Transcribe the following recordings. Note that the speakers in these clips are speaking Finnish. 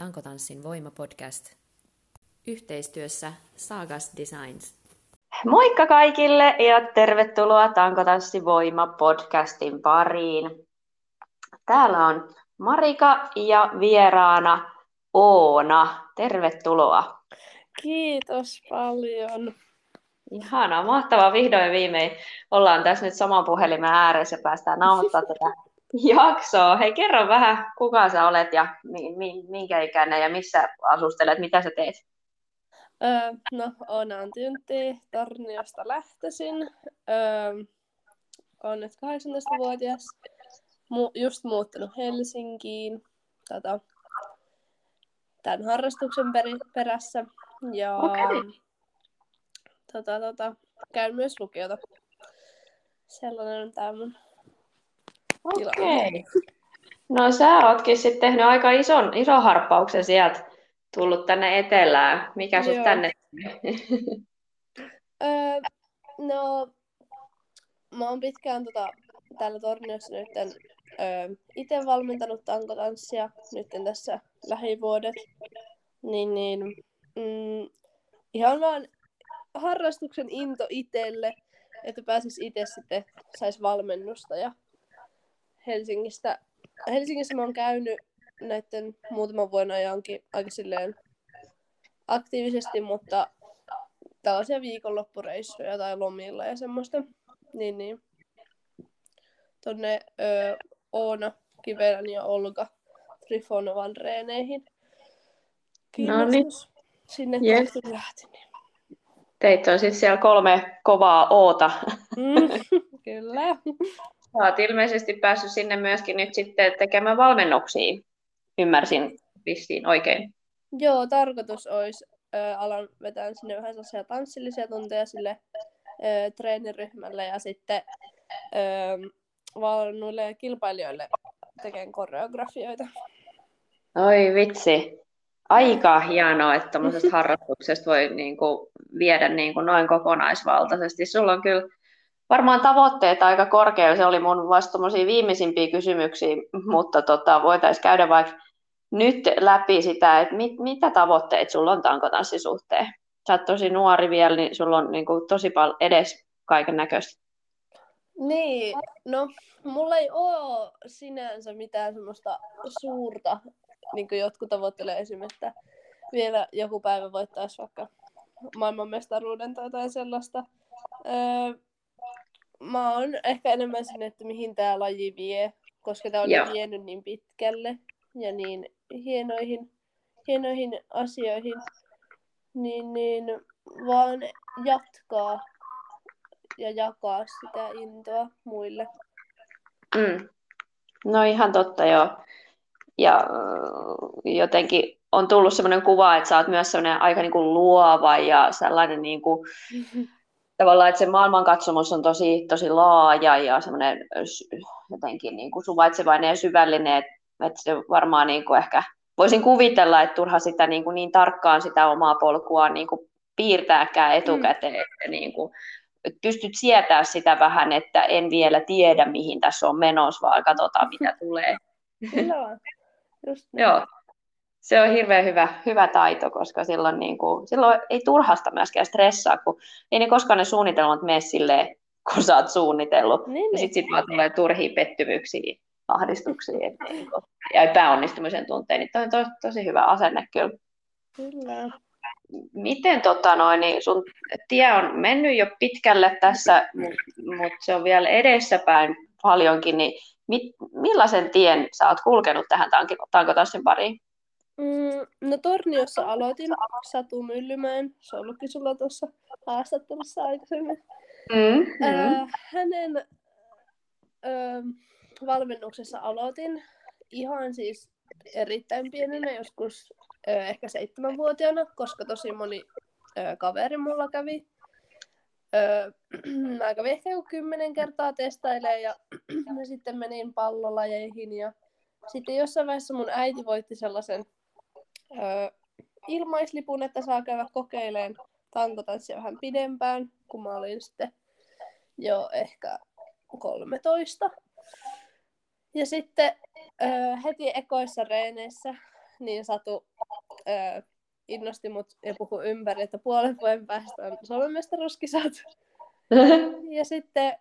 Tankotanssin voimapodcast yhteistyössä Sagas Designs. Moikka kaikille ja tervetuloa Tankotanssin voima-podcastin pariin. Täällä on Marika ja vieraana Oona. Tervetuloa. Kiitos paljon. Ihana, mahtavaa. Vihdoin viimein ollaan tässä nyt saman puhelimen ääressä ja päästään nauhoittamaan tätä jaksoa. Hei, kerro vähän, kuka sä olet ja minkä ikäinen ja missä asustelet, mitä sä teet? Öö, no, olen Tyntti, Torniosta lähtöisin. Öö, olen nyt 18-vuotias. Mu- just muuttanut Helsinkiin tota, tämän harrastuksen peri- perässä. Ja okay. tota, tota, käyn myös lukiota. Sellainen on tämä mun Okei. Okay. No sä ootkin sitten tehnyt aika ison, ison harppauksen sieltä, tullut tänne etelään. Mikä sut tänne? öö, no, mä oon pitkään tota, täällä Torniossa nyt öö, itse valmentanut tankotanssia nyt tässä lähivuodet. Niin, niin mm, ihan vaan harrastuksen into itselle, että pääsis itse sitten, sais valmennusta ja Helsingistä. Helsingissä mä oon käynyt näiden muutaman vuoden ajankin aika silleen aktiivisesti, mutta tällaisia viikonloppureissuja tai lomilla ja semmoista. Niin, niin. Tonne Oona Kivelän ja Olga Trifonovan reeneihin. No niin. Sinne yes. lähti. Niin. Teit on sitten siellä kolme kovaa oota. Mm, kyllä. Olet ilmeisesti päässyt sinne myöskin nyt sitten tekemään valmennuksia, ymmärsin vissiin oikein. Joo, tarkoitus olisi äh, alan vetää sinne vähän sellaisia tanssillisia tunteja sille äh, treeniryhmälle ja sitten äh, valmennuille kilpailijoille tekemään koreografioita. Oi vitsi. Aika hienoa, että tämmöisestä harrastuksesta voi niin kuin, viedä niin kuin, noin kokonaisvaltaisesti. Sulla on kyllä varmaan tavoitteet aika korkealla. Se oli mun vasta viimeisimpiä kysymyksiä, mutta tota, voitaisiin käydä vaikka nyt läpi sitä, että mit, mitä tavoitteet sulla on tankotanssin suhteen. Sä oot tosi nuori vielä, niin sulla on niin kuin, tosi paljon edes kaiken näköistä. Niin, no mulla ei ole sinänsä mitään semmoista suurta, niin kuin jotkut tavoittelee esimerkiksi, että vielä joku päivä voittaisi vaikka maailmanmestaruuden tai jotain sellaista. Öö, mä oon ehkä enemmän sinne, että mihin tämä laji vie, koska tämä on Joo. vienyt niin pitkälle ja niin hienoihin, hienoihin asioihin, niin, niin vaan jatkaa ja jakaa sitä intoa muille. Mm. No ihan totta joo. Ja jotenkin on tullut sellainen kuva, että sä oot myös sellainen aika niin kuin luova ja sellainen niin kuin, tavallaan, että se maailmankatsomus on tosi, tosi laaja ja semmoinen jotenkin niin kuin suvaitsevainen ja syvällinen, että, että se varmaan niin kuin ehkä voisin kuvitella, että turha sitä niin, kuin niin tarkkaan sitä omaa polkua niin kuin piirtääkään etukäteen, mm. että niin kuin, että pystyt sietää sitä vähän, että en vielä tiedä, mihin tässä on menossa, vaan katsotaan, mitä tulee. Joo, just niin. Joo se on hirveän hyvä, hyvä taito, koska silloin, niin kuin, silloin ei turhasta myöskään stressaa, kun ei ne koskaan ne suunnitelmat mene silleen, kun sä oot suunnitellut. Niin, ja sitten sit vaan tulee turhia pettymyksiä, ahdistuksia niin kuin, ja epäonnistumisen tunteen. Niin toi on to, tosi hyvä asenne kyllä. Kyllä. Miten tota noin, niin sun tie on mennyt jo pitkälle tässä, mutta se on vielä edessäpäin paljonkin, niin mit, millaisen tien sä oot kulkenut tähän tankotanssin pariin? Mm, no Torniossa aloitin Satu Myllymäen, se on ollutkin sulla tuossa haastattelussa aikaisemmin. Mm, mm. Äh, hänen äh, valmennuksessa aloitin ihan siis erittäin pienenä, joskus äh, ehkä seitsemänvuotiaana, koska tosi moni äh, kaveri mulla kävi. Öö, mä kävin ehkä joku kymmenen kertaa testailemaan ja sitten menin pallolajeihin ja sitten jossain vaiheessa mun äiti voitti sellaisen öö, ilmaislipun, että saa käydä kokeileen tankotanssia vähän pidempään, kun mä olin sitten jo ehkä 13. Ja sitten öö, heti ekoissa reeneissä niin Satu öö, innosti mut ja puhui ympäri, että puolen vuoden päästä on Suomen mestaruuskisat. ja sitten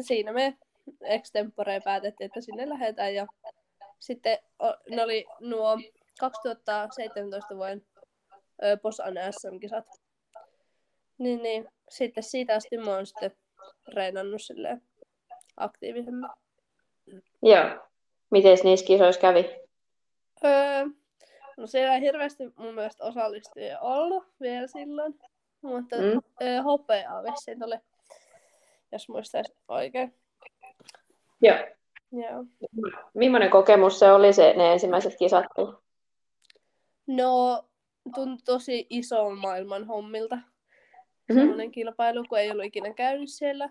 siinä me extempore päätettiin, että sinne lähdetään. Ja sitten ne oli nuo 2017 vuoden Posan SM-kisat. Niin, niin. Sitten siitä asti mä oon sitten reenannut silleen aktiivisemmin. Joo. Miten niissä kisoissa kävi? Öö, no siellä ei hirveästi mun mielestä osallistujia ollut vielä silloin. Mutta mm. öö, hopeaa vissiin tuli, jos muistaisin oikein. Joo. Joo. Millainen kokemus se oli se, ne ensimmäiset kisat? No, tuntui tosi iso maailman hommilta. Mm-hmm. Sellainen kilpailu, kun ei ollut ikinä käynyt siellä.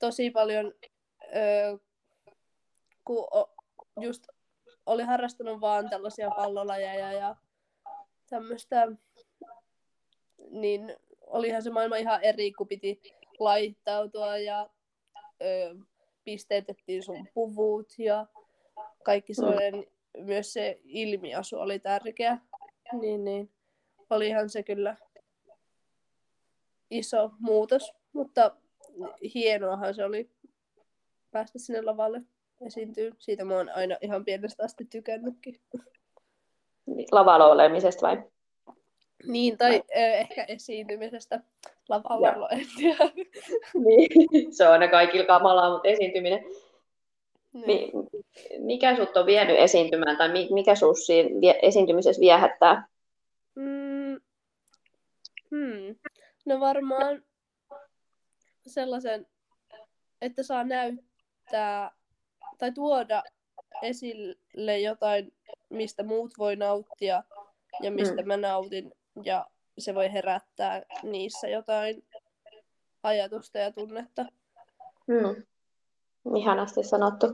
Tosi paljon, öö, kun just oli harrastanut vaan tällaisia pallolajeja ja tämmöistä, niin olihan se maailma ihan eri, kun piti laittautua ja öö, pisteytettiin sun puvut ja kaikki mm. sellainen, mm. myös se ilmiasu oli tärkeä. Niin, niin olihan se kyllä iso muutos, mutta hienoahan se oli päästä sinne lavalle esiintyy. Siitä mä oon aina ihan pienestä asti tykännytkin. Lavalla olemisesta vai? Niin, tai ö, ehkä esiintymisestä lavalla, en tiedä. niin, se on aina kaikilla kamalaa, mutta esiintyminen. Niin. Mikä sut on vienyt esiintymään, tai mikä sinus siinä esiintymisessä viehättää? Mm. Hmm. No varmaan sellaisen, että saa näyttää tai tuoda esille jotain, mistä muut voi nauttia ja mistä mm. mä nautin ja se voi herättää niissä jotain ajatusta ja tunnetta. Mm. Ihanasti sanottu.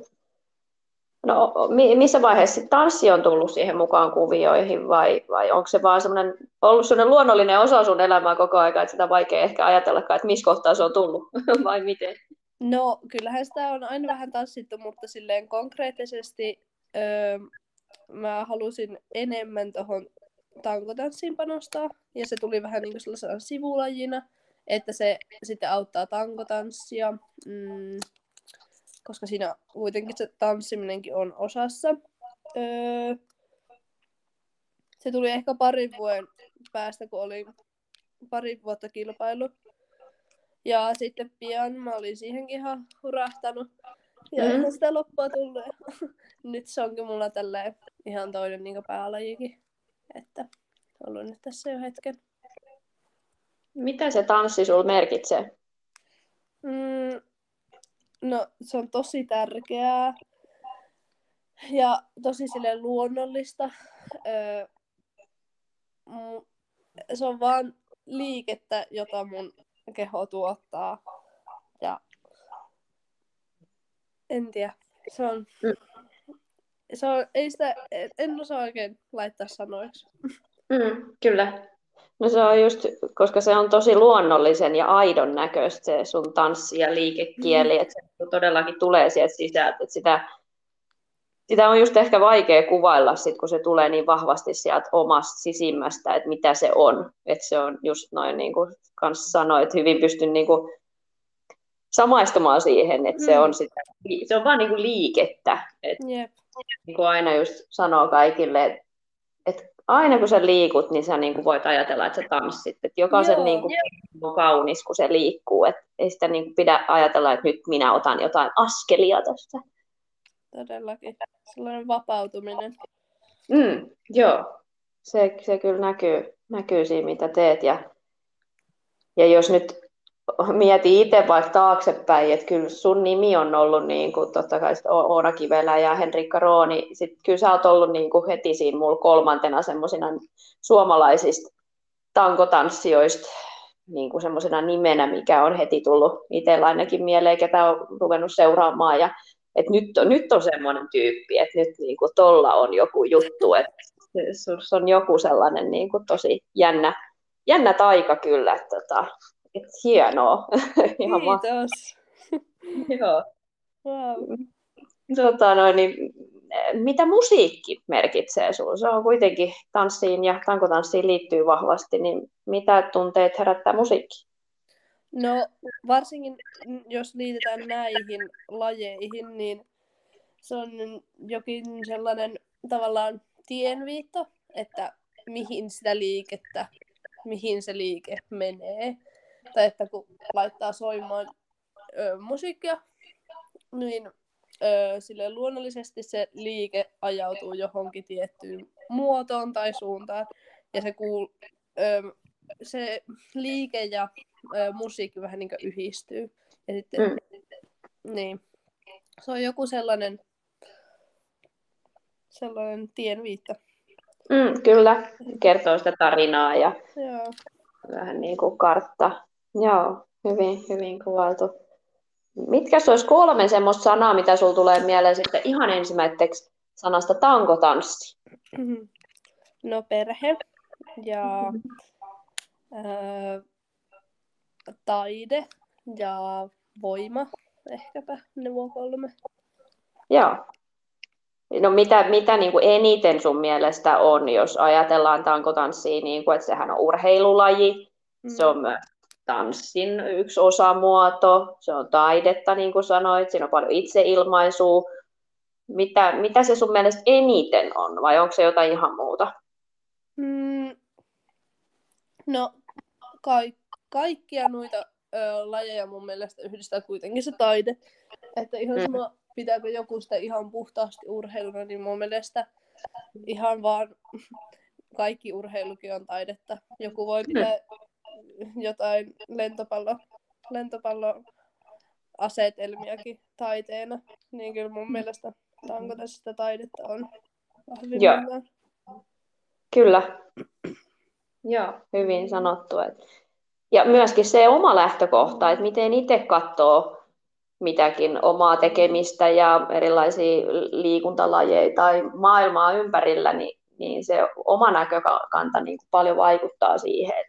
No, missä vaiheessa tanssi on tullut siihen mukaan kuvioihin vai, vai onko se vaan semmoinen, ollut sellainen luonnollinen osa sun elämää koko ajan, että sitä vaikea ehkä ajatellakaan, että missä kohtaa se on tullut vai miten? No kyllähän sitä on aina vähän tanssittu, mutta silleen konkreettisesti öö, mä halusin enemmän tuohon tankotanssiin panostaa. Ja se tuli vähän niin kuin sellaisena sivulajina, että se sitten auttaa tankotanssia, mm, koska siinä kuitenkin se tanssiminenkin on osassa. Öö, se tuli ehkä parin vuoden päästä, kun oli pari vuotta kilpailu. Ja sitten pian mä olin siihenkin ihan hurahtanut. Ja mm. sitä loppua tullut. nyt se onkin mulla tälleen ihan toinen niin päälajikin. Että ollut nyt tässä jo hetken. Mitä se tanssi sul merkitsee? Mm, no, se on tosi tärkeää ja tosi sille luonnollista. Öö, se on vaan liikettä, jota mun keho tuottaa. Ja en tiedä. Se on, se on ei sitä, en osaa oikein laittaa sanoiksi. Mm, kyllä. No se on just, koska se on tosi luonnollisen ja aidon näköistä se sun tanssi ja liikekieli, mm. että se todellakin tulee sieltä sisältä, että sitä, sitä on just ehkä vaikea kuvailla sit, kun se tulee niin vahvasti sieltä omasta sisimmästä, että mitä se on. Että se on just noin niin kuin kanssa sanoit, hyvin pystyn niin kuin samaistumaan siihen, että mm. se on sitä, se on vaan niin kuin liikettä. Et, yep. Niin kuin aina just sanoo kaikille, että et aina kun sä liikut, niin sä niin kuin voit ajatella, että sä tanssit. Et jokaisen Joo, niin kuin, on kaunis, kun se liikkuu. Et ei sitä niin kuin pidä ajatella, että nyt minä otan jotain askelia tästä. Todellakin. Sellainen vapautuminen. Mm, joo, se, se kyllä näkyy, näkyy siinä, mitä teet. Ja, ja jos nyt mieti itse vaikka taaksepäin, että kyllä sun nimi on ollut niin kuin, totta kai Oona Kivelä ja Henrikka Rooni, sitten kyllä sä oot ollut niin kuin heti siinä mulla kolmantena semmoisina suomalaisista tankotanssijoista niin kuin semmoisena nimenä, mikä on heti tullut itsellä ainakin mieleen, ketä on ruvennut seuraamaan. Ja että nyt on, nyt on semmoinen tyyppi, että nyt niin kuin tolla on joku juttu, että se on joku sellainen niin kuin tosi jännä, jännä taika kyllä, että tota, et hienoa. Ihan Kiitos. Joo. Wow. Tota, noin, niin, mitä musiikki merkitsee sinulle? Se on kuitenkin tanssiin ja tankotanssiin liittyy vahvasti, niin mitä tunteet herättää musiikki? No varsinkin jos liitetään näihin lajeihin, niin se on jokin sellainen tavallaan tienviitto, että mihin sitä liikettä, mihin se liike menee. Tai että kun laittaa soimaan ö, musiikkia, niin ö, sille luonnollisesti se liike ajautuu johonkin tiettyyn muotoon tai suuntaan. Ja se, kuul, ö, se liike ja ö, musiikki vähän niin yhdistyy. Ja sitten, mm. niin, se on joku sellainen, sellainen tienviitta. Mm, kyllä, kertoo sitä tarinaa ja Joo. vähän niin kuin kartta. Joo, hyvin, hyvin kuvailtu. Mitkä olisi kolme semmoista sanaa, mitä sinulla tulee mieleen sitten ihan ensimmäiseksi sanasta tankotanssi? No perhe ja ää, taide ja voima, ehkäpä ne voi kolme. Joo. No mitä, mitä niin kuin eniten sun mielestä on, jos ajatellaan tankotanssia, niin kuin, että sehän on urheilulaji, mm. se on myös tanssin yksi osamuoto, se on taidetta, niin kuin sanoit, siinä on paljon itseilmaisua. Mitä, mitä se sun mielestä eniten on, vai onko se jotain ihan muuta? Mm, no, ka- kaikkia noita ö, lajeja mun mielestä yhdistää kuitenkin se taide. Että ihan mm. sama, mm. pitääkö joku sitä ihan puhtaasti urheiluna, niin mun mielestä ihan vaan kaikki urheilukin on taidetta. Joku voi pitää mm jotain lentopallo, lentopallo asetelmiakin taiteena, niin kyllä mun mielestä tanko tästä taidetta on Joo. Kyllä. Joo, hyvin sanottu. Ja myöskin se oma lähtökohta, että miten itse katsoo mitäkin omaa tekemistä ja erilaisia liikuntalajeja tai maailmaa ympärillä, niin, niin se oma näkökanta niin paljon vaikuttaa siihen,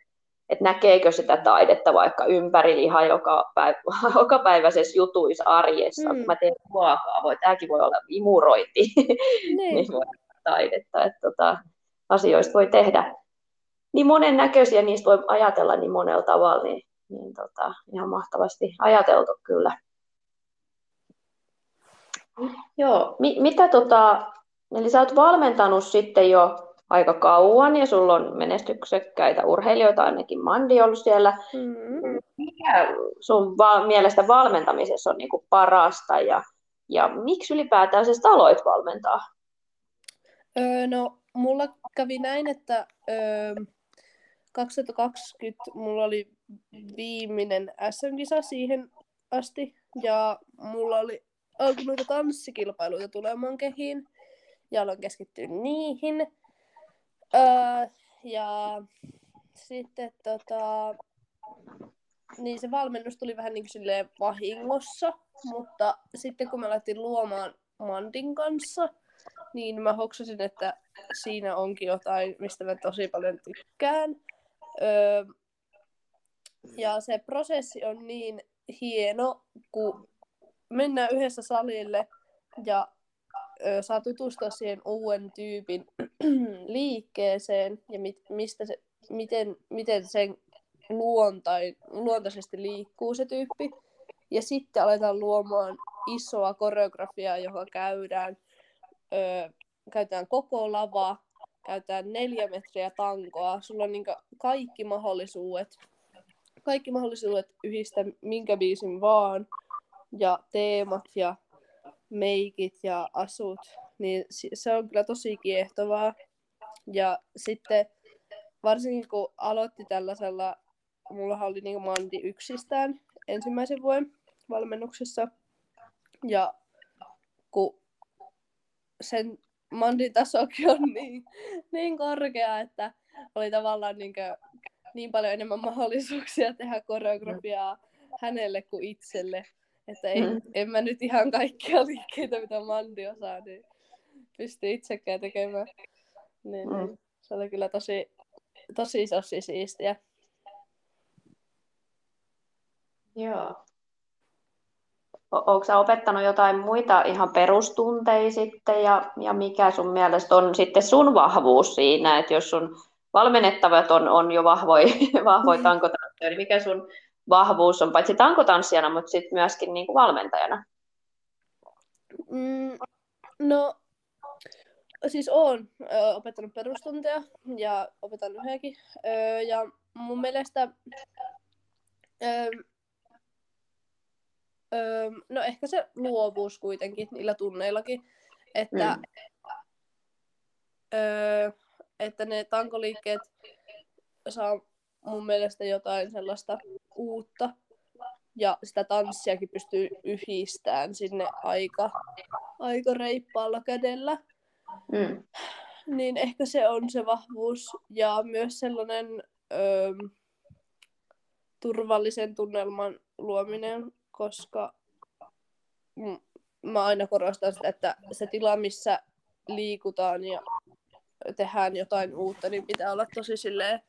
että näkeekö sitä taidetta vaikka ympäri ihan joka, päivä, joka päiväisessä jutuissa arjessa. Mm. Kun mä teen ruokaa, voi, tämäkin voi olla imurointi, niin. niin voi taidetta. Että tota, asioista voi tehdä niin monen näköisiä, niistä voi ajatella niin monella tavalla, niin, niin tota, ihan mahtavasti ajateltu kyllä. Joo, Mi- mitä tota, eli sä oot valmentanut sitten jo aika kauan ja sulla on menestyksekkäitä urheilijoita, ainakin Mandi ollut siellä. Mm-hmm. Mikä sun va- mielestä valmentamisessa on niinku parasta ja, ja miksi ylipäätään sä aloit valmentaa? Öö, no, mulla kävi näin, että öö, 2020 mulla oli viimeinen SM-kisa siihen asti ja mulla oli alkanut noita tanssikilpailuita tulemaan kehiin ja aloin keskittyä niihin. Öö, ja sitten tota, niin se valmennus tuli vähän niin kuin vahingossa, mutta sitten kun me alettiin luomaan Mandin kanssa, niin mä hoksasin, että siinä onkin jotain, mistä mä tosi paljon tykkään. Öö, ja se prosessi on niin hieno, kun mennään yhdessä salille ja saa tutustua siihen uuden tyypin liikkeeseen ja mit, mistä se, miten, miten sen luontai, luontaisesti liikkuu se tyyppi. Ja sitten aletaan luomaan isoa koreografiaa, joka käydään, ö, käytetään koko lava, käytetään neljä metriä tankoa. Sulla on niin kaikki mahdollisuudet, kaikki mahdollisuudet yhdistää minkä biisin vaan, ja teemat ja meikit ja asut, niin se on kyllä tosi kiehtovaa. Ja sitten varsinkin kun aloitti tällaisella, mulla oli niin mandi yksistään ensimmäisen vuoden valmennuksessa. Ja kun sen mandin tasokin on niin, niin korkea, että oli tavallaan niin, kuin, niin paljon enemmän mahdollisuuksia tehdä koreografiaa hänelle kuin itselle. Että ei, mm. en mä nyt ihan kaikkia liikkeitä, mitä Mandi osaa, niin pysty itsekään tekemään. Niin, mm. niin, se oli kyllä tosi, tosi, tosi siistiä. Joo. Oletko opettanut jotain muita ihan perustunteja sitten ja, ja mikä sun mielestä on sitten sun vahvuus siinä, että jos sun valmennettavat on, on jo vahvoja vahvoi tankotanssijoita, niin mikä sun vahvuus on paitsi tankotanssijana, mutta sitten myöskin niin kuin valmentajana? Mm, no, siis oon ö, opettanut perustunteja ja opetan yhdenkin. Ö, ja mun mielestä ö, ö, no ehkä se luovuus kuitenkin niillä tunneillakin, että, mm. ö, että ne tankoliikkeet saa mun mielestä jotain sellaista uutta ja sitä tanssiakin pystyy yhdistämään sinne aika, aika reippaalla kädellä. Mm. Niin ehkä se on se vahvuus ja myös sellainen ö, turvallisen tunnelman luominen, koska mä aina korostan sitä, että se tila, missä liikutaan ja tehdään jotain uutta, niin pitää olla tosi silleen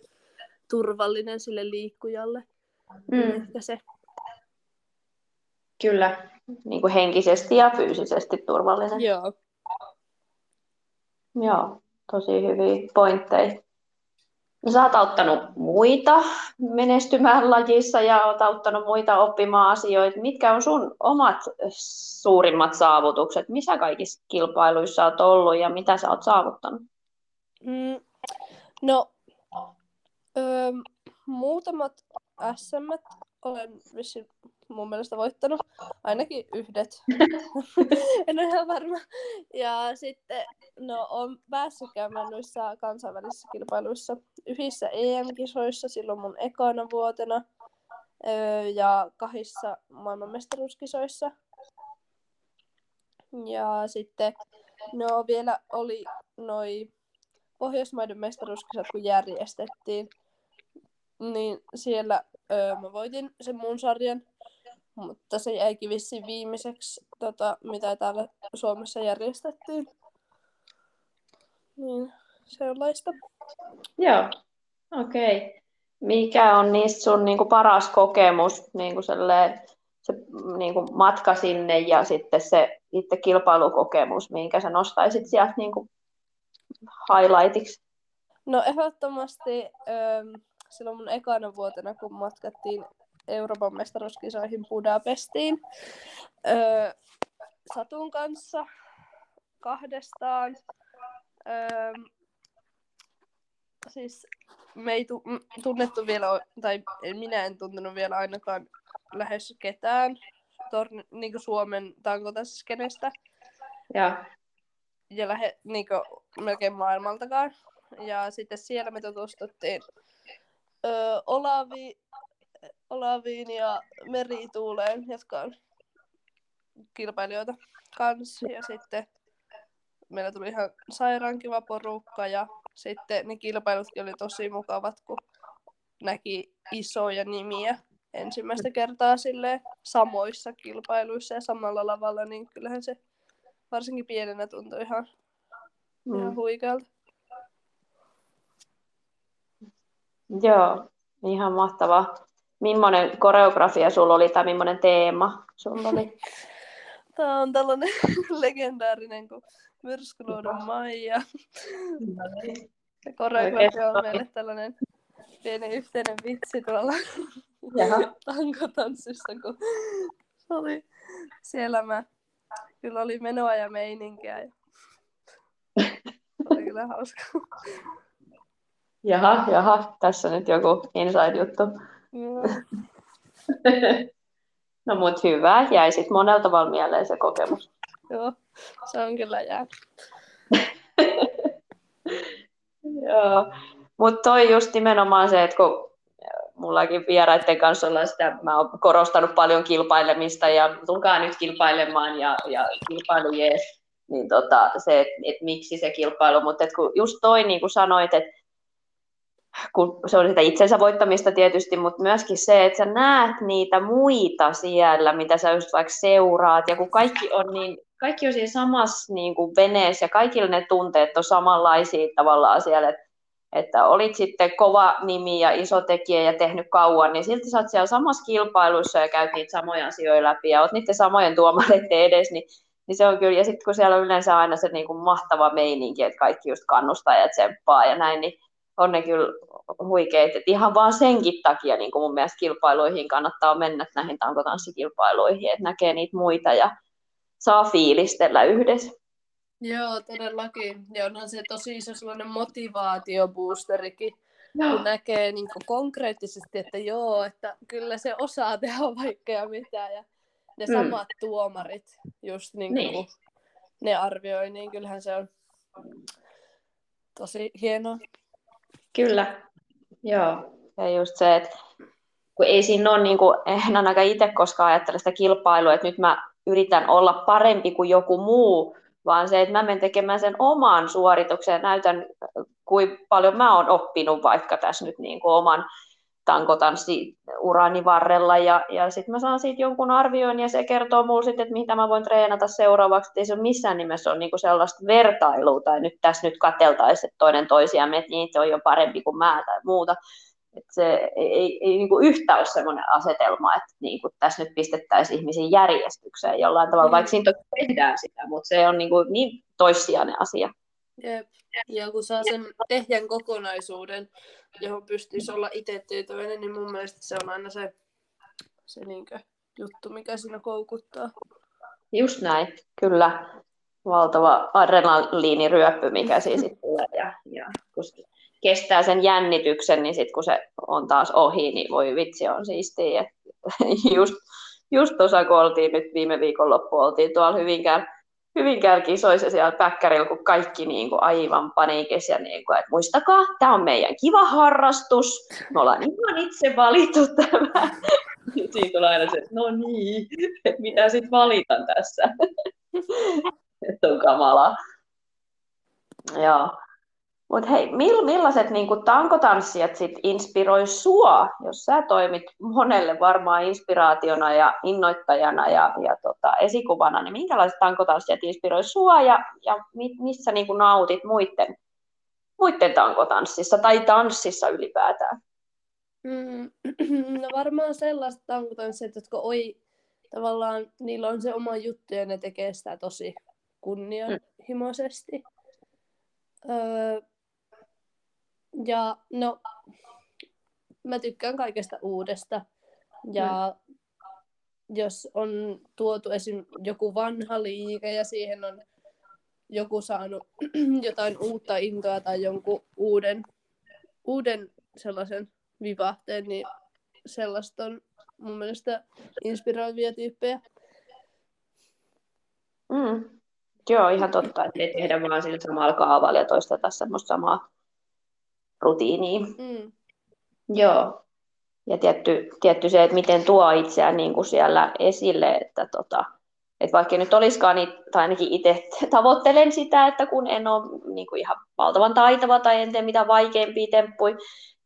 turvallinen sille liikkujalle. Mm. Ehkä se. Kyllä, niin kuin henkisesti ja fyysisesti turvallinen. Joo. Joo, tosi hyviä pointteja. No, sä oot auttanut muita menestymään lajissa ja oot auttanut muita oppimaan asioita. Mitkä on sun omat suurimmat saavutukset? Missä kaikissa kilpailuissa oot ollut ja mitä sä oot saavuttanut? Mm, no, öö, muutamat SM olen vissiin mun mielestä voittanut ainakin yhdet. en ole ihan varma. Ja sitten, no, on päässyt käymään noissa kansainvälisissä kilpailuissa yhdessä EM-kisoissa silloin mun ekana vuotena öö, ja kahdissa maailmanmestaruuskisoissa. Ja sitten, no vielä oli noi Pohjoismaiden mestaruuskisat, kun järjestettiin, niin siellä öö, mä voitin sen mun sarjan, mutta se jäikin vissiin viimeiseksi, tota, mitä täällä Suomessa järjestettiin. Niin, sellaista. Joo, okei. Okay. Mikä on niistä sun niinku paras kokemus, niinku selleen, se niinku matka sinne ja sitten se itse kilpailukokemus, minkä sä nostaisit sieltä niinku highlightiksi? No ehdottomasti ähm, silloin mun ekana vuotena, kun matkattiin Euroopan mestaruuskisoihin Budapestiin öö, Satun kanssa kahdestaan. Öö, siis me ei tu- tunnettu vielä, tai minä en tuntenut vielä ainakaan lähes ketään tor- niin Suomen tankotassiskenestä. Ja, ja lähe, niin melkein maailmaltakaan. Ja sitten siellä me tutustuttiin öö, Olavi, Olaviin ja Merituuleen, jotka on kilpailijoita kanssa. Ja sitten meillä tuli ihan sairaan kiva porukka ja sitten ne kilpailutkin oli tosi mukavat, kun näki isoja nimiä ensimmäistä kertaa sille samoissa kilpailuissa ja samalla lavalla, niin kyllähän se varsinkin pienenä tuntui ihan, mm. ihan huikealta. Joo, ihan mahtavaa. Millainen koreografia sulla oli tai millainen teema sulla oli? Tämä on tällainen legendaarinen kuin Myrskyluodon Maija. Ja koreografia on meille tällainen pieni yhteinen vitsi tuolla tankotanssissa, kun se oli siellä mä kyllä oli menoa ja meininkiä. Ja... oli kyllä hauska. Jaha, jaha, tässä nyt joku inside-juttu. no mut hyvä, jäi sit monella tavalla mieleen se kokemus. Joo, se on kyllä jää. Joo, mutta toi just nimenomaan se, että kun mullakin vieraiden kanssa ollaan sitä, mä oon korostanut paljon kilpailemista ja tulkaa nyt kilpailemaan ja, ja kilpailu jees, niin tota, se, että et miksi se kilpailu, mutta kun just toi niin kuin sanoit, että kun se on sitä itsensä voittamista tietysti, mutta myöskin se, että sä näet niitä muita siellä, mitä sä just vaikka seuraat, ja kun kaikki on, niin, kaikki on siinä samassa niin kuin veneessä, ja kaikilla ne tunteet on samanlaisia tavallaan siellä, että että olit sitten kova nimi ja iso tekijä ja tehnyt kauan, niin silti sä oot siellä samassa kilpailussa ja käyt niitä samoja asioita läpi ja oot niiden samojen tuomareiden edes, niin, niin se on kyllä, ja sitten kun siellä on yleensä aina se niin kuin mahtava meininki, että kaikki just kannustaa ja tsemppaa ja näin, niin on ne kyllä huikeet. että ihan vaan senkin takia niin kuin mun mielestä kilpailuihin kannattaa mennä näihin tankotanssikilpailuihin, että näkee niitä muita ja saa fiilistellä yhdessä. Joo, todellakin. Ja onhan se tosi iso sellainen motivaatioboosterikin, joo. kun näkee niin konkreettisesti, että joo, että kyllä se osaa tehdä vaikka ja mitä. Ja ne mm. samat tuomarit, just niin kuin, niin. ne arvioi, niin kyllähän se on tosi hienoa. Kyllä, joo. Ja just se, että kun ei siinä ole, niin kuin, en ainakaan itse koskaan ajattele sitä kilpailua, että nyt mä yritän olla parempi kuin joku muu, vaan se, että mä menen tekemään sen oman suorituksen ja näytän, kuinka paljon mä oon oppinut vaikka tässä nyt niin kuin oman tankotanssiurani varrella ja, ja sitten mä saan siitä jonkun arvioin ja se kertoo mulle sitten, että mitä mä voin treenata seuraavaksi, että ei se ole missään nimessä ole niinku sellaista vertailua tai nyt tässä nyt kateltaisiin, että toinen toisiaan, että niitä on jo parempi kuin mä tai muuta. Että se ei, ei, ei niin kuin yhtä ole sellainen asetelma, että niin kuin tässä nyt pistettäisiin ihmisiin järjestykseen jollain tavalla, mm. vaikka siinä tehdään sitä, mutta se on niin, kuin niin toissijainen asia. Jep. Ja kun saa sen ehjän kokonaisuuden, johon pystyisi olla itse tyytyväinen, niin mun mielestä se on aina se, se niinkö, juttu, mikä siinä koukuttaa. Just näin, kyllä. Valtava adrenaliiniryöppy, mikä siinä sitten tulee. Ja, ja kun kestää sen jännityksen, niin sitten kun se on taas ohi, niin voi vitsi, on siistiä. just, just tuossa, kun oltiin nyt viime viikonloppu, oltiin tuolla Hyvinkään Hyvinkään kisoissa siellä päkkärillä, kun kaikki niin kuin aivan paniikissa ja niin kuin, että muistakaa, tämä on meidän kiva harrastus, me ollaan ihan itse valittu tämä. Siinä tulee aina se, että no niin, että mitä sitten valitan tässä. että on kamalaa. Joo. Mutta hei, mill, millaiset niinku tankotanssijat sit inspiroi sua, jos sä toimit monelle varmaan inspiraationa ja innoittajana ja, ja tota, esikuvana, niin minkälaiset tankotanssijat inspiroi sua ja, ja mi, missä niinku nautit muiden, muiden tankotanssissa tai tanssissa ylipäätään? Mm, no varmaan sellaiset tankotanssijat, jotka oi, tavallaan niillä on se oma juttu ja ne tekee sitä tosi kunnianhimoisesti. Mm. Öö, ja no, mä tykkään kaikesta uudesta. Ja mm. jos on tuotu esim. joku vanha liike ja siihen on joku saanut jotain uutta intoa tai jonkun uuden, uuden sellaisen vivahteen, niin sellaista on mun mielestä inspiroivia tyyppejä. Mm. Joo, ihan totta, että ei tehdä vaan sillä samalla kaavalla ja toisteta semmoista samaa rutiiniin. Mm. Joo. Ja tietty, tietty se, että miten tuo itseään niin kuin siellä esille, että tota, että vaikka nyt olisikaan, niin, tai ainakin itse tavoittelen sitä, että kun en ole niin kuin ihan valtavan taitava tai en tee mitään vaikeampia temppuja,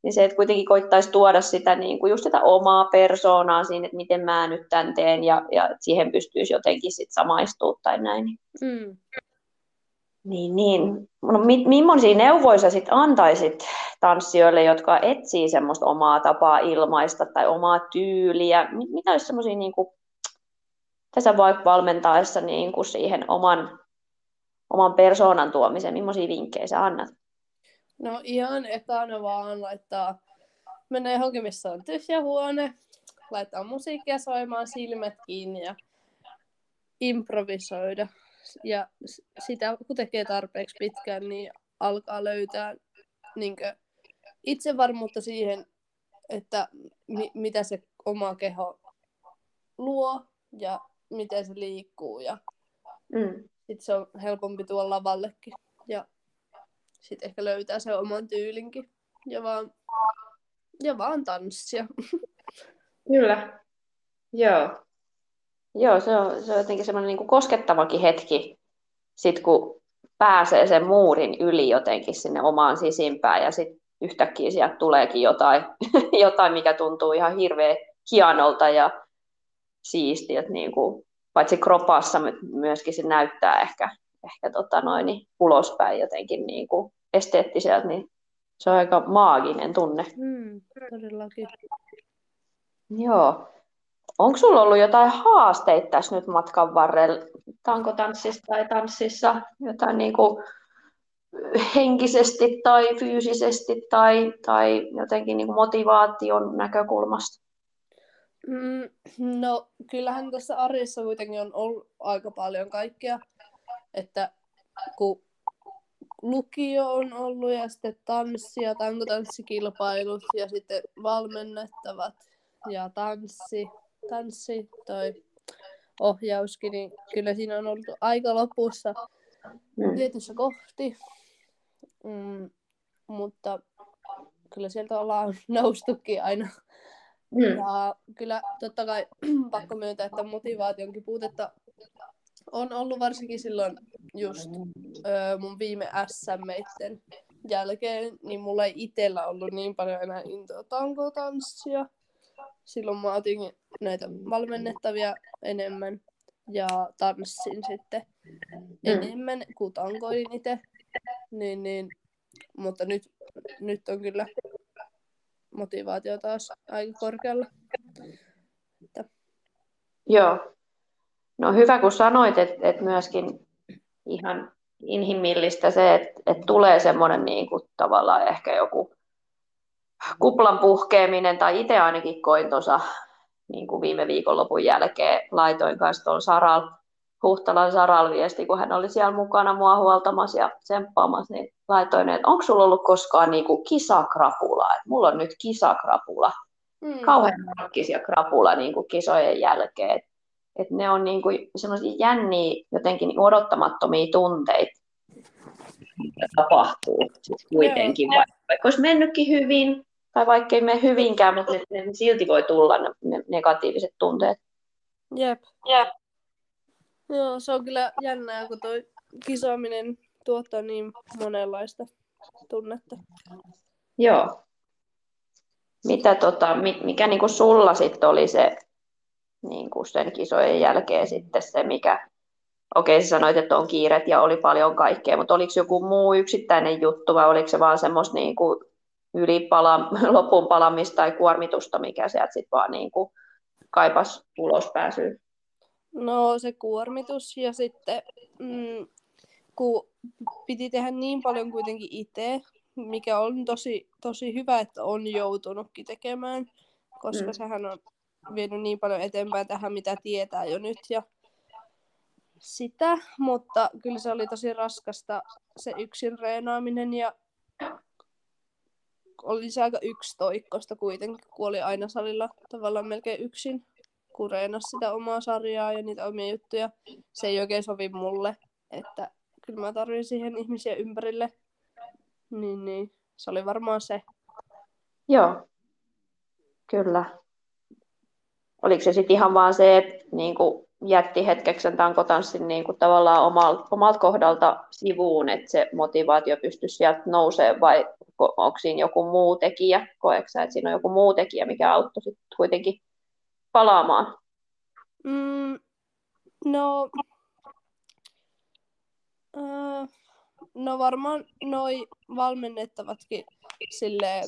niin se, että kuitenkin koittaisi tuoda sitä, niin kuin just sitä omaa persoonaa siinä, että miten mä nyt tämän teen, ja, ja siihen pystyisi jotenkin sit samaistua tai näin. Mm. Niin, niin. No, mi- millaisia neuvoja sit antaisit tanssijoille, jotka etsii semmoista omaa tapaa ilmaista tai omaa tyyliä? Mitä olisi semmoisia niin tässä vaikka valmentaessa niin kuin siihen oman, oman persoonan tuomiseen, millaisia vinkkejä sä annat? No ihan ekana vaan laittaa, menee johonkin, missä on tyhjä huone, laittaa musiikkia soimaan, silmät kiinni ja improvisoida ja sitä kun tekee tarpeeksi pitkään, niin alkaa löytää niin itsevarmuutta siihen, että mi- mitä se oma keho luo ja miten se liikkuu. Ja mm. sitten se on helpompi tuolla lavallekin. Ja sitten ehkä löytää se oman tyylinkin. Ja vaan, ja vaan tanssia. Kyllä. Joo. Joo, se on, se on jotenkin semmoinen niin koskettavakin hetki, sit kun pääsee sen muurin yli jotenkin sinne omaan sisimpään ja sitten yhtäkkiä sieltä tuleekin jotain, jotain, mikä tuntuu ihan hirveän hienolta ja siistiä, niin kuin, paitsi kropassa myöskin se näyttää ehkä, ehkä tota noin, niin ulospäin jotenkin niin kuin esteettiseltä, niin Se on aika maaginen tunne. Mm, todellakin. Joo. Onko sulla ollut jotain haasteita tässä nyt matkan varrella, tankotanssissa tai tanssissa, jotain niin kuin henkisesti tai fyysisesti tai, tai jotenkin niin kuin motivaation näkökulmasta? Mm, no, kyllähän tässä arjessa kuitenkin on ollut aika paljon kaikkea, että kun lukio on ollut ja sitten tanssi ja tankotanssikilpailut ja sitten valmennettavat ja tanssi, tanssi toi ohjauskin, niin kyllä siinä on ollut aika lopussa Mm. tietyssä kohti. Mm, mutta kyllä sieltä ollaan noustukin aina. Mm. Ja kyllä totta kai pakko myöntää, että motivaationkin puutetta on ollut varsinkin silloin just öö, mun viime SM-meitten jälkeen, niin mulla ei itsellä ollut niin paljon enää intoa tankotanssia. Silloin mä otin näitä valmennettavia enemmän ja tanssin sitten enemmän kuin tankoilin itse. Niin, niin, mutta nyt, nyt on kyllä motivaatio taas aika korkealla. Joo. No hyvä, kun sanoit, että et myöskin ihan inhimillistä se, että et tulee semmoinen niin kuin, tavallaan ehkä joku kuplan puhkeaminen, tai itse ainakin koin tuossa niin kuin viime viikonlopun jälkeen, laitoin kanssa tuolla Saral, Huhtalan Saral viesti, kun hän oli siellä mukana mua huoltamassa ja tsemppaamassa, niin laitoin, että onko sulla ollut koskaan niin kuin kisakrapula, että mulla on nyt kisakrapula, Mm. kauhean markkisia krapula niin kuin kisojen jälkeen. Et, et ne on niin kuin semmoisia jänniä, jotenkin niin odottamattomia tunteita, mitä tapahtuu siis kuitenkin. Vaikka, vaikka olisi mennytkin hyvin, tai vaikka ei mene hyvinkään, mutta ne, ne silti voi tulla ne, ne negatiiviset tunteet. Jep. Jep. Joo, se on kyllä jännää, kun toi kisaaminen tuottaa niin monenlaista tunnetta. Joo. Mitä tota, mi- mikä niin kuin sulla sitten oli se niin kuin sen kisojen jälkeen sitten se, mikä, okei sä sanoit, että on kiiret ja oli paljon kaikkea, mutta oliko joku muu yksittäinen juttu vai oliko se vaan semmoista niin kuin ylipala, lopun palamista tai kuormitusta, mikä sieltä sitten vaan niin kuin kaipas ulospääsyä? No se kuormitus ja sitten mm, kun piti tehdä niin paljon kuitenkin itse, mikä on tosi, tosi hyvä, että on joutunutkin tekemään, koska mm. sehän on vienyt niin paljon eteenpäin tähän, mitä tietää jo nyt ja sitä, mutta kyllä se oli tosi raskasta se yksin reenaaminen ja oli se aika yksitoikkoista kuitenkin, kun oli aina salilla tavallaan melkein yksin, kun reenasi sitä omaa sarjaa ja niitä omia juttuja. Se ei oikein sovi mulle, että kyllä mä tarvitsin siihen ihmisiä ympärille. Niin, niin. Se oli varmaan se. Joo, kyllä. Oliko se sitten ihan vaan se, että niin kuin jätti hetkeksi sen tankotanssin niin kuin tavallaan omalta, omalta kohdalta sivuun, että se motivaatio pystyisi sieltä nousemaan, vai ko- onko siinä joku muu tekijä? Koetko sä, että siinä on joku muu tekijä, mikä auttoi sitten kuitenkin palaamaan? Mm, no, öö, no varmaan noi valmennettavatkin sille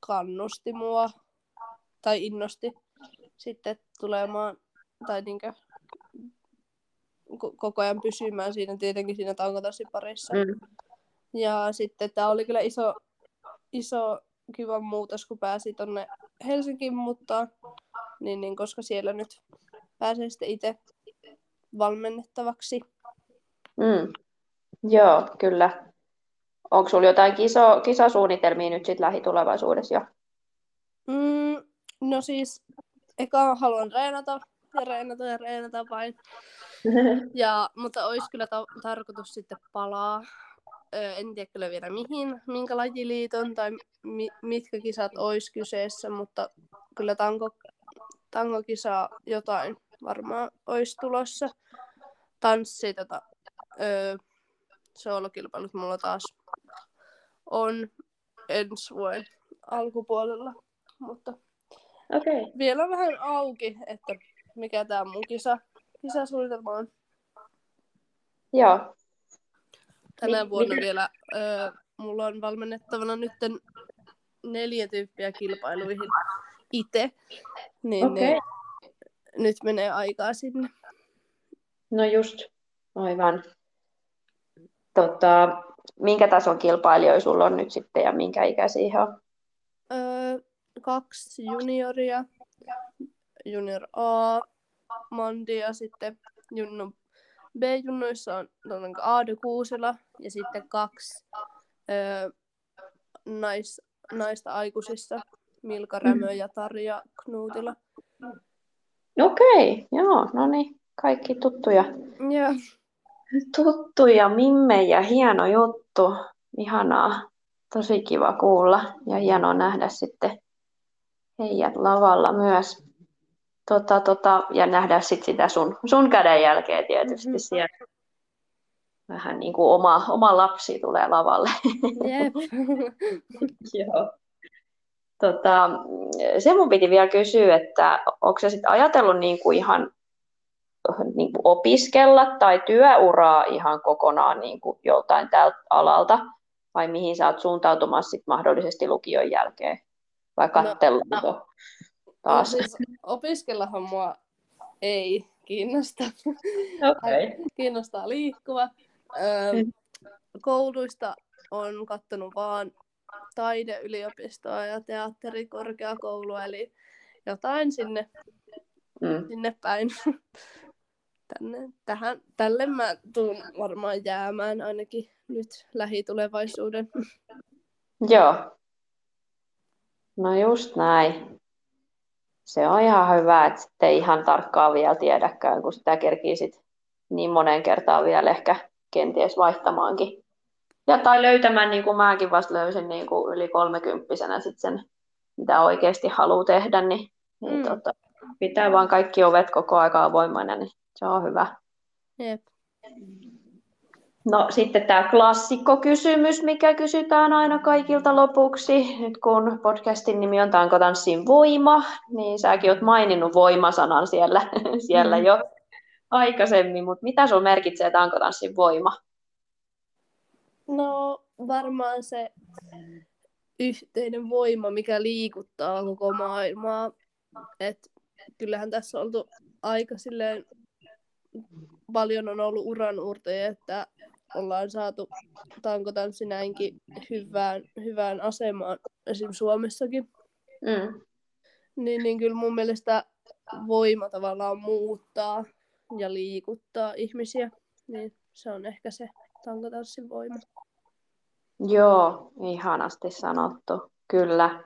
kannusti mua tai innosti sitten tulemaan tai niinkö ko- koko ajan pysymään siinä tietenkin siinä tankotanssin parissa. Mm. Ja sitten tämä oli kyllä iso, iso kiva muutos, kun pääsi tonne Helsinkiin, mutta niin, niin, koska siellä nyt pääsee sitten itse valmennettavaksi. Mm. Joo, kyllä. Onko sulla jotain kiso, kisasuunnitelmia nyt sitten lähitulevaisuudessa jo? Mm, no siis, eka haluan reenata ja reenata ja reenata vain. Ja, mutta olisi kyllä ta- tarkoitus sitten palaa. Ö, en tiedä kyllä vielä mihin, minkä lajiliiton tai mi- mitkä kisat olisi kyseessä, mutta kyllä tanko, tankokisa jotain varmaan olisi tulossa. Tanssi, tota, ö, soolokilpailut mulla taas on ensi vuoden alkupuolella, mutta. Okay. vielä vähän auki, että mikä tämä mun kisa, kisasuunnitelma on. Joo. Tänä Mi- vuonna mitä- vielä ö, mulla on valmennettavana nyt neljä tyyppiä kilpailuihin itse, niin, niin nyt menee aikaa sinne. No just, aivan. Tota, minkä tason kilpailijoita sulla on nyt sitten ja minkä ikäisiä on? Öö, kaksi junioria, junior A, Mandi ja sitten junnu B-junnuissa on tuollainen Aado Kuusela ja sitten kaksi öö, nais, naista aikuisissa, Milka Rämö ja Tarja Knuutila. Okei, joo, no niin, kaikki tuttuja. Joo. Tuttuja mimmejä, hieno juttu. Ihanaa, tosi kiva kuulla ja hienoa nähdä sitten heidät lavalla myös. Tota, tota, ja nähdä sit sitä sun, sun kädenjälkeä tietysti Mhm. siellä. Vähän niin kuin oma, oma lapsi tulee lavalle. Jep. Joo. Tota, se mun piti vielä kysyä, että onko sä sitten ajatellut niin kuin ihan niin kuin opiskella tai työuraa ihan kokonaan niin kuin joltain tältä alalta, vai mihin sä oot suuntautumassa sit mahdollisesti lukion jälkeen? Vai No, kattellaanko No, taas? siis opiskellahan mua ei kiinnosta. Okei. Kiinnostaa liikkuva. Öö, Mm. kouluista on kattonut vaan taideyliopistoa ja teatterikorkeakoulua, eli jotain sinne, Mm. sinne päin. Tänne, tähän, tälle mä tuun varmaan jäämään ainakin nyt lähitulevaisuuden. Joo. No just näin. Se on ihan hyvä, että sitten ei ihan tarkkaan vielä tiedäkään, kun sitä kerkii sit niin moneen kertaan vielä ehkä kenties vaihtamaankin. Ja tai löytämään, niin kuin mäkin vasta löysin niin kuin yli kolmekymppisenä sit sen, mitä oikeasti haluaa tehdä, niin, niin Mm. tota, pitää vaan kaikki ovet koko aika avoimena, niin se on hyvä. Jep. No sitten tämä klassikkokysymys, mikä kysytään aina kaikilta lopuksi. Nyt kun podcastin nimi on Tankotanssin voima, niin säkin oot maininnut voimasanan siellä, siellä jo aikaisemmin, mutta mitä sun merkitsee tankotanssin voima? No varmaan se yhteinen voima, mikä liikuttaa koko maailmaa. Et kyllähän tässä on oltu aika silleen, paljon on ollut uran että ollaan saatu tankotanssi näinkin hyvään, hyvään asemaan esim. Suomessakin. Mm. Niin, niin kyllä mun mielestä voima tavallaan muuttaa ja liikuttaa ihmisiä. Niin se on ehkä se tankotanssin voima. Joo, ihanasti sanottu, kyllä.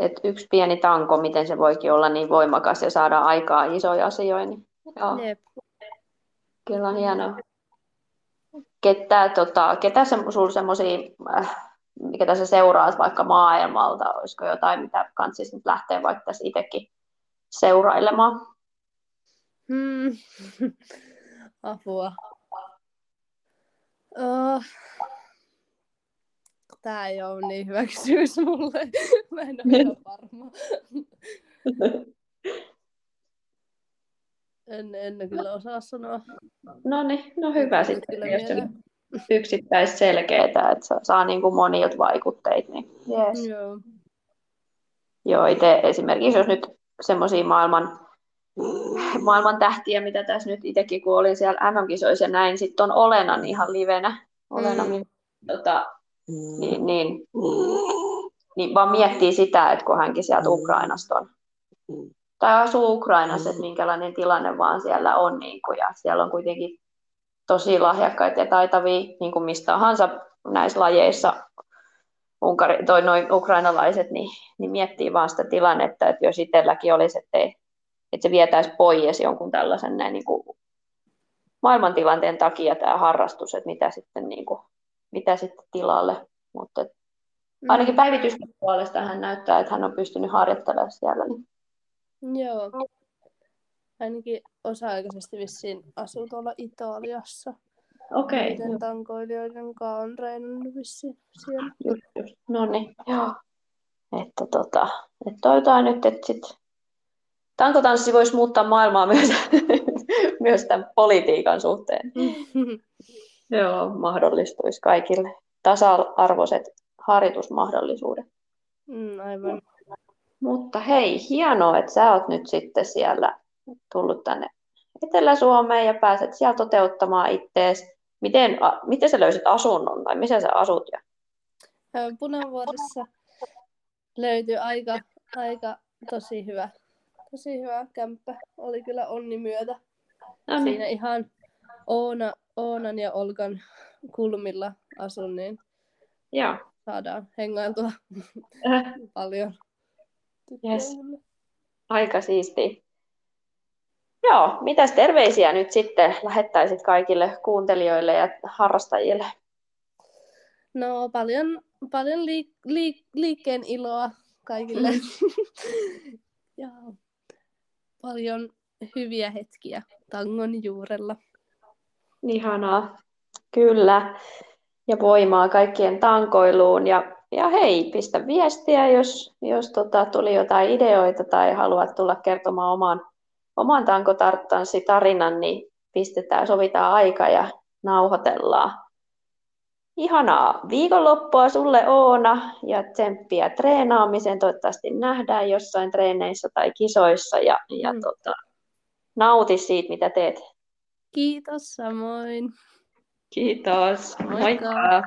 Et yksi pieni tanko, miten se voikin olla niin voimakas ja saada aikaa isoja asioita. Niin, joo. Jep. Kyllä on hienoa. Ketä, tota, ketä se, sulla semmoisia, äh, mikä tässä seuraat vaikka maailmalta, olisiko jotain, mitä kansis nyt lähtee vaikka tässä itsekin seurailemaan? Hmm. Apua. Uh, Tää ei ole niin hyvä kysymys mulle. Mä en ole ihan varma. En, en kyllä osaa sanoa. No niin, no hyvä sitten, kyllä jos se mieleen. yksittäis selkeää, että saa, saa niin kuin monilta vaikutteita. Niin yes. Joo. Joo, itse esimerkiksi jos nyt semmoisia maailman, maailman tähtiä, mitä tässä nyt itsekin, kun olin siellä MM-kisoissa ja näin, sitten on Olenan ihan livenä. Olena, Mm. mm. tota, niin, niin, niin vaan miettii sitä, että kun hänkin sieltä Ukrainasta on, tai asuu Ukrainassa, että minkälainen tilanne vaan siellä on, niin kuin, ja siellä on kuitenkin tosi lahjakkaita ja taitavia, niin kuin mistä tahansa näissä lajeissa, Unkari, toi noin ukrainalaiset, niin, niin miettii vaan sitä tilannetta, että jos itselläkin olisi, että, että se vietäisi pois jonkun tällaisen näin, niin kuin maailmantilanteen takia tämä harrastus, että mitä sitten, niin kuin, mitä sitten tilalle. Mutta Mm. ainakin päivitysten puolesta hän näyttää, että hän on pystynyt harjoittelemaan siellä. Niin. Joo. Ainakin osa-aikaisesti vissiin asuu tuolla Italiassa. Okei, Niiden tankoilijoiden kanssa on treenannut vissiin siellä. just, just. No niin, joo. Että tota, että toivotaan nyt, että sit tankotanssi voisi muuttaa maailmaa myös, myös tämän politiikan suhteen. Joo, mahdollistuisi kaikille tasa-arvoiset harjoitusmahdollisuudet. Mm, aivan. Mutta hei, hienoa, että sä oot nyt sitten siellä tullut tänne Etelä-Suomeen ja pääset siellä toteuttamaan ittees. Miten, a, miten sä löysit asunnon tai missä sä asut? Ja... Punavuoressa löytyi aika, aika tosi hyvä, tosi hyvä kämppä. Oli kyllä onni myötä. No niin. Siinä ihan Oona, Oonan ja Olkan kulmilla asun, niin Joo. saadaan hengailtua Äh, paljon. Yes. aika siisti. Joo, mitäs terveisiä nyt sitten lähettäisit kaikille kuuntelijoille ja harrastajille? No paljon, paljon liik- liik- liikkeen iloa kaikille. ja paljon hyviä hetkiä tangon juurella. Ihanaa. Kyllä. Ja voimaa kaikkien tankoiluun. Ja, ja hei, pistä viestiä, jos, jos tota, tuli jotain ideoita tai haluat tulla kertomaan oman, oman tankotarttanssi tarinan, niin pistetään, sovitaan aika ja nauhoitellaan. Ihanaa viikonloppua sulle Oona ja tsemppiä treenaamiseen. Toivottavasti nähdään jossain treeneissä tai kisoissa ja, ja Mm. tota, nauti siitä, mitä teet. Kiitos samoin. Kiitos. Moikka. Moikka.